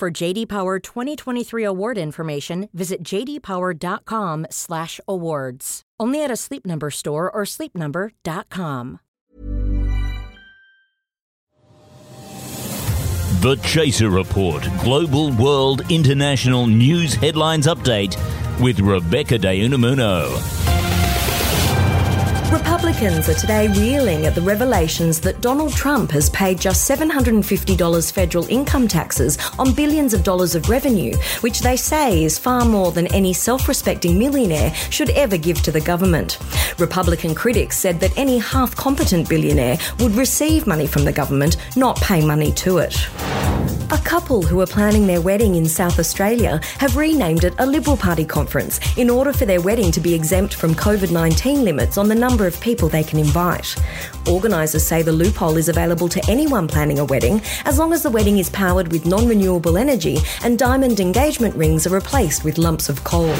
For JD Power 2023 award information, visit jdpower.com/awards. Only at a Sleep Number store or sleepnumber.com. The Chaser Report Global World International News Headlines Update with Rebecca De Unamuno. Republicans are today reeling at the revelations that Donald Trump has paid just $750 federal income taxes on billions of dollars of revenue, which they say is far more than any self respecting millionaire should ever give to the government. Republican critics said that any half competent billionaire would receive money from the government, not pay money to it. A couple who are planning their wedding in South Australia have renamed it a Liberal Party conference in order for their wedding to be exempt from COVID 19 limits on the number of people they can invite. Organisers say the loophole is available to anyone planning a wedding as long as the wedding is powered with non renewable energy and diamond engagement rings are replaced with lumps of coal.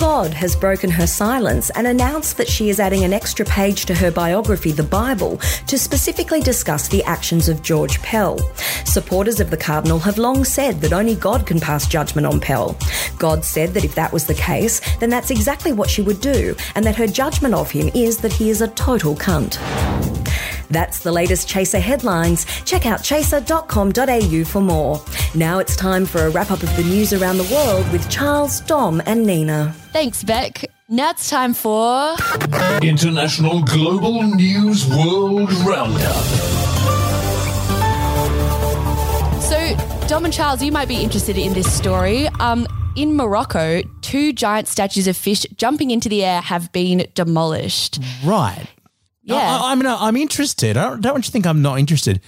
God has broken her silence and announced that she is adding an extra page to her biography, The Bible, to specifically discuss the actions of George Pell. Supporters of the Cardinal have long said that only God can pass judgment on Pell. God said that if that was the case, then that's exactly what she would do, and that her judgment of him is that he is a total cunt. That's the latest Chaser headlines. Check out chaser.com.au for more. Now it's time for a wrap up of the news around the world with Charles, Dom, and Nina. Thanks, Beck. Now it's time for International Global News World Roundup. So, Dom and Charles, you might be interested in this story. Um, in Morocco, two giant statues of fish jumping into the air have been demolished. Right. Yeah. I, I mean, I'm interested. I don't, don't want you to think I'm not interested.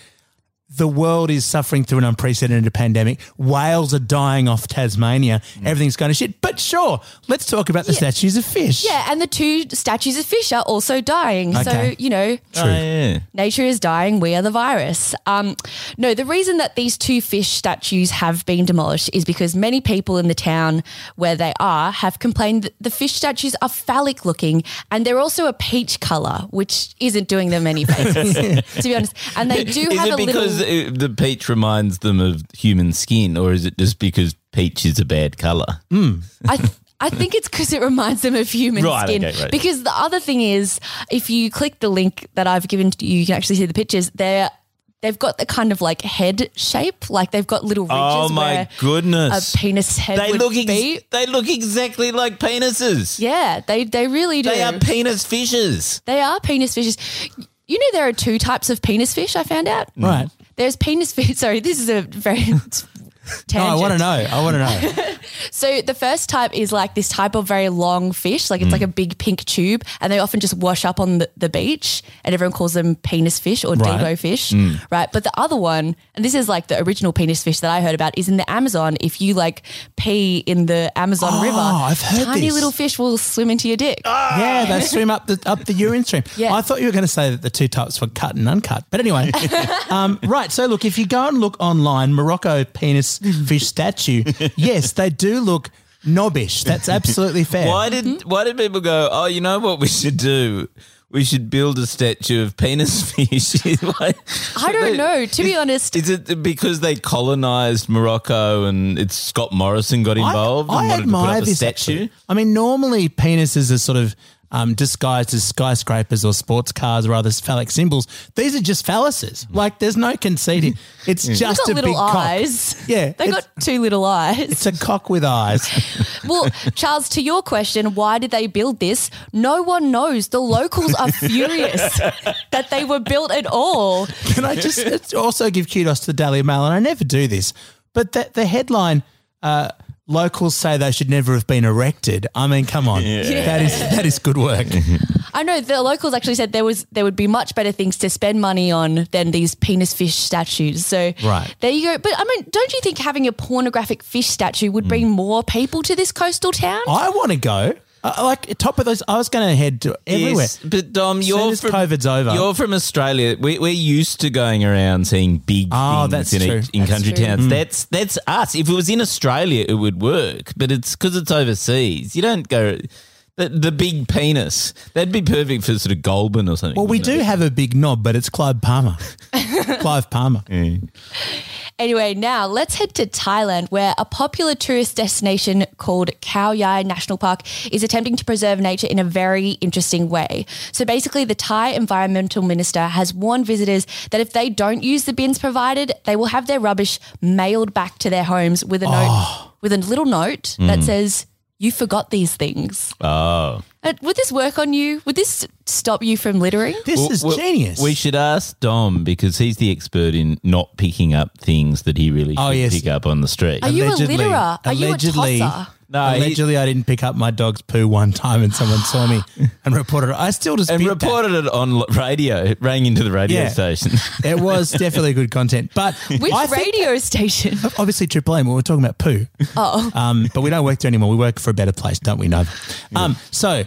The world is suffering through an unprecedented pandemic. Whales are dying off Tasmania. Everything's going to shit. But sure, let's talk about the statues of fish. Yeah, and the two statues of fish are also dying. Okay. So, you know, Oh, yeah. nature is dying, we are the virus. Um, no, the reason that these two fish statues have been demolished is because many people in the town where they are have complained that the fish statues are phallic looking and they're also a peach color, which isn't doing them any favors, to be honest. And they do is have it a because little. It- the peach reminds them of human skin, or is it just because peach is a bad color? Hmm. I, th- I think it's because it reminds them of human Right, skin. okay, right. Because the other thing is, if you click the link that I've given to you, you can actually see the pictures. They're they've got the kind of like head shape, like they've got little ridges Oh my where goodness! a penis head they would look ex- be. they look exactly like penises. Yeah, they they really do. They are penis fishes. They are penis fishes. You know there are two types of penis fish. I found out. Hmm. Right. There's penis fish. Sorry, this is a very. No, I want to know. I want to know. So the first type is like this type of very long fish, like it's like a mm. big pink tube, and they often just wash up on the, the beach, and everyone calls them penis fish or Right. Debo fish, mm. right? But the other one, and this is like the original penis fish that I heard about, is in the Amazon. If you like pee in the Amazon Oh, River, I've heard tiny this. little fish will swim into your dick. Ah. yeah, they swim up the up the urine stream. Yeah. I thought you were going to say that the two types were cut and uncut. But anyway, um, right. So look, if you go and look online, Morocco penis fish statue, yes, they do look knobbish. That's absolutely fair. Why did hmm? why did people go? Oh, you know what we should do? We should build a statue of penis fish. Why- I don't know. To be honest, Is it because they colonized Morocco and it's Scott Morrison got involved I, and I wanted to put admire up a this statue? actually. I mean, normally penises are sort of um, disguised as skyscrapers or sports cars or other phallic symbols. These are just phalluses. Like, there's no conceding. It's they've just got a little big cock. eyes. Yeah, they got two little eyes. It's a cock with eyes. Well, Charles, to your question, why did they build this? No one knows. The locals are furious that they were built at all. Can I just also give kudos to the Daily Mail? And I never do this, but the, the headline uh, locals say they should never have been erected. I mean, come on, that is that is good work. I know the locals actually said there was there would be much better things to spend money on than these penis fish statues. So Right. there you go. But I mean, don't you think having a pornographic fish statue would hmm. bring more people to this coastal town? I want to go. Uh, like top of those, I was going to head to everywhere. Yes, but Dom, you're from COVID's over. You're from Australia. We, we're used to going around seeing big Oh, things in, true. in That's country true. towns. That's that's us. If it was in Australia, it would work, but it's because it's overseas. You don't go. The, the big penis that'd be perfect for sort of Goulburn or something. Well, we do have a big knob, but it's Clive Palmer. Clive Palmer. Anyway, now let's head to Thailand, where a popular tourist destination called Khao Yai National Park is attempting to preserve nature in a very interesting way. So basically, the Thai environmental minister has warned visitors that if they don't use the bins provided, they will have their rubbish mailed back to their homes with a note, ah. with a little note that hmm. says, "You forgot these things." Oh, Uh, would this work on you? Would this stop you from littering? This Well, is well, genius. We should ask Dom because he's the expert in not picking up things that he really should Oh, yes. pick up on the street. Are you a Allegedly- litterer? Are you a allegedly- tosser? No, he- allegedly, I didn't pick up my dog's poo one time, and someone saw me and reported it. I still just and that. reported it on radio. It rang into the radio Yeah. station. It was definitely good content, but Which I radio station? obviously Triple M. We were talking about poo. Oh. Um, but we don't work there anymore. We work for a better place, don't we? No. Um, so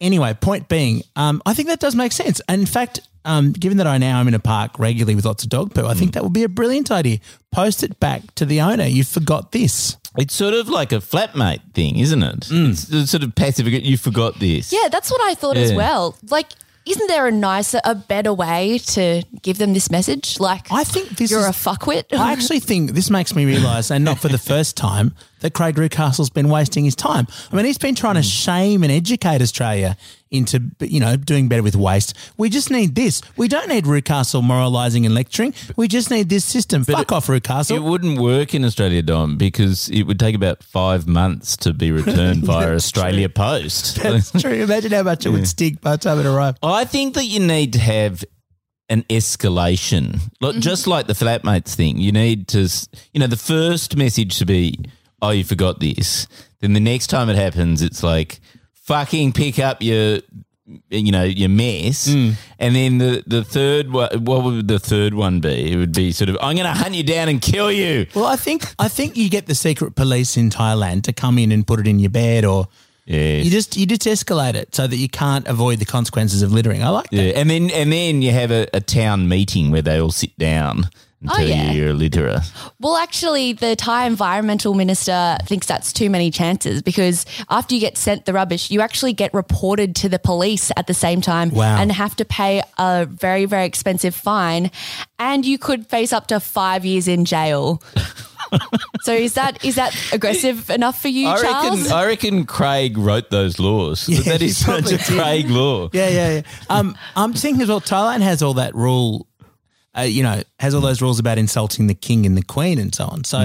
anyway, point being, um, I think that does make sense. And in fact, um, given that I now am in a park regularly with lots of dog poo, I think that would be a brilliant idea. Post it back to the owner. You forgot this. It's sort of like a flatmate thing, isn't it? Mm. It's, it's sort of passive. You forgot this. Yeah, that's what I thought as well. Like, isn't there a nicer, a better way to give them this message? Like, I think this you're is- a fuckwit. I actually think this makes me realise, and not for the first time, that Craig Reucassel's been wasting his time. I mean, he's been trying to shame and educate Australia into, you know, doing better with waste. We just need this. We don't need Reucassel moralising and lecturing. We just need this system. Fuck off, Reucassel. It wouldn't work in Australia, Dom, because it would take about five months to be returned via Australia Post. That's true. Imagine how much it would stink by the time it arrived. I think that you need to have an escalation, like, mm-hmm. just like the flatmates thing. You need to, you know, the first message to be, "Oh, you forgot this." Then the next time it happens, it's like, "Fucking pick up your." You know your mess, mm. and then the the third one. What would the third one be? It would be sort of, "I'm going to hunt you down and kill you." Well, I think I think you get the secret police in Thailand to come in and put it in your bed, or Yes. you just you just escalate it so that you can't avoid the consequences of littering. I like that. Yeah, and then and then you have a, a town meeting where they all sit down and Oh, yeah. you you're a litterer. well, actually, the Thai environmental minister thinks that's too many chances because after you get sent the rubbish, you actually get reported to the police at the same time Wow. and have to pay a very, very expensive fine. And you could face up to five years in jail. so is that is that aggressive enough for you, I Charles? reckon, I reckon Craig wrote those laws. Yeah, that is such a did. Craig law. Yeah, yeah, yeah. Um, I'm thinking as well. Thailand has all that rule, uh, you know, has all those rules about insulting the king and the queen and so on. So,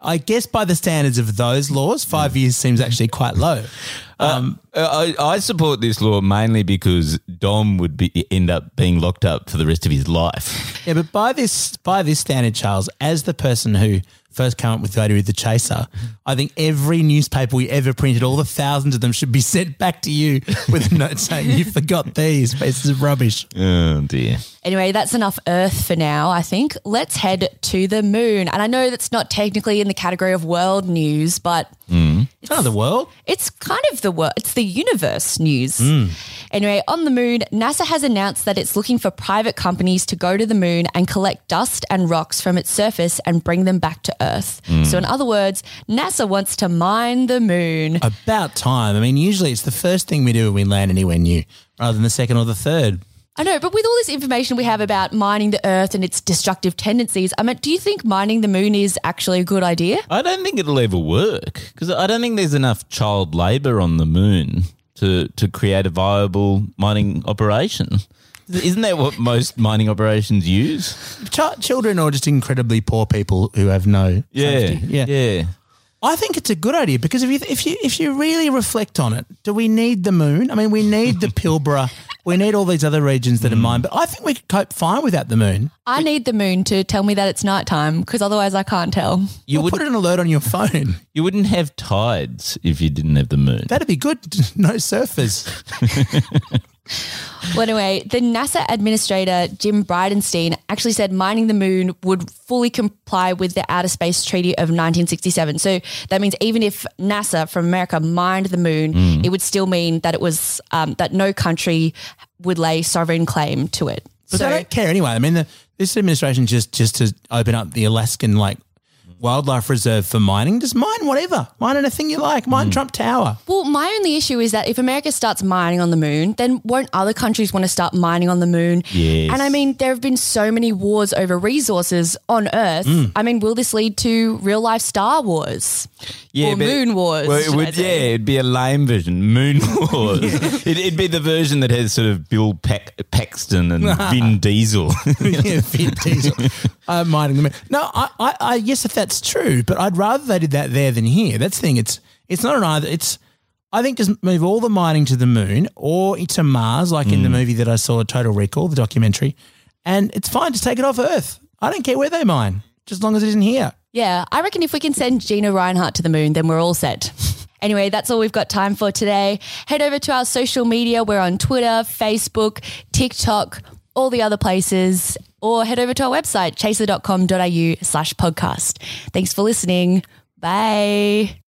I guess by the standards of those laws, five years seems actually quite low. Um, Uh, I, I support this law mainly because Dom would be, end up being locked up for the rest of his life. yeah, but by this by this standard, Charles, as the person who first came up with the idea of the chaser, I think every newspaper we ever printed, all the thousands of them, should be sent back to you with a note saying you forgot these pieces of rubbish. Oh dear. Anyway, that's enough Earth for now, I think. Let's head to the moon. And I know that's not technically in the category of world news, but hmm. It's not the world. it's kind of the world, it's the universe news. Hmm. Anyway, on the moon, NASA has announced that it's looking for private companies to go to the moon and collect dust and rocks from its surface and bring them back to Earth. Hmm. So, in other words, NASA wants to mine the moon. About time. I mean, usually it's the first thing we do when we land anywhere new, rather than the second or the third. I know, but with all this information we have about mining the Earth and its destructive tendencies, I mean, do you think mining the moon is actually a good idea? I don't think it'll ever work because I don't think there's enough child labour on the moon to to create a viable mining operation. Isn't that what most mining operations use? Ch- children or just incredibly poor people who have no Yeah, safety. yeah. yeah. I think it's a good idea because if you if you if you really reflect on it, do we need the moon? I mean, we need the Pilbara, We need all these other regions that are mm. mine, but I think we could cope fine without the moon. I need the moon to tell me that it's nighttime because otherwise I can't tell. You Or would put an alert on your phone. you wouldn't have tides if you didn't have the moon. That'd be good. No surfers. Well, anyway, the NASA administrator, Jim Bridenstine, actually said mining the moon would fully comply with the Outer Space Treaty of 1967. So that means even if NASA from America mined the moon, it would still mean that it was um, that no country would lay sovereign claim to it. But so they don't care anyway. I mean, the, this administration just just to open up the Alaskan like wildlife reserve for mining. Just mine whatever. Mine anything you like. Mine Trump Tower. Well, my only issue is that if America starts mining on the moon, then won't other countries want to start mining on the moon? Yes. And I mean, there have been so many wars over resources on Earth. Mm. I mean, will this lead to real life Star Wars? or Moon Wars? Well, it would, yeah, it'd be a lame version. Moon Wars. it, it'd be the version that has sort of Bill Pac- Paxton and Vin Diesel. yeah, Vin Diesel. Uh, mining the moon. No, I, I, I, yes, if that's true, but I'd rather they did that there than here. That's the thing. It's, it's not an either. It's, I think just move all the mining to the moon or to Mars, like in the mm. movie that I saw, Total Recall, the documentary, and it's fine. to take it off Earth. I don't care where they mine, just as long as it isn't here. Yeah, I reckon if we can send Gina Rinehart to the moon, then we're all set. Anyway, that's all we've got time for today. Head over to our social media. We're on Twitter, Facebook, TikTok, all the other places, or head over to our website, chaser.com.au slash podcast. Thanks for listening. Bye.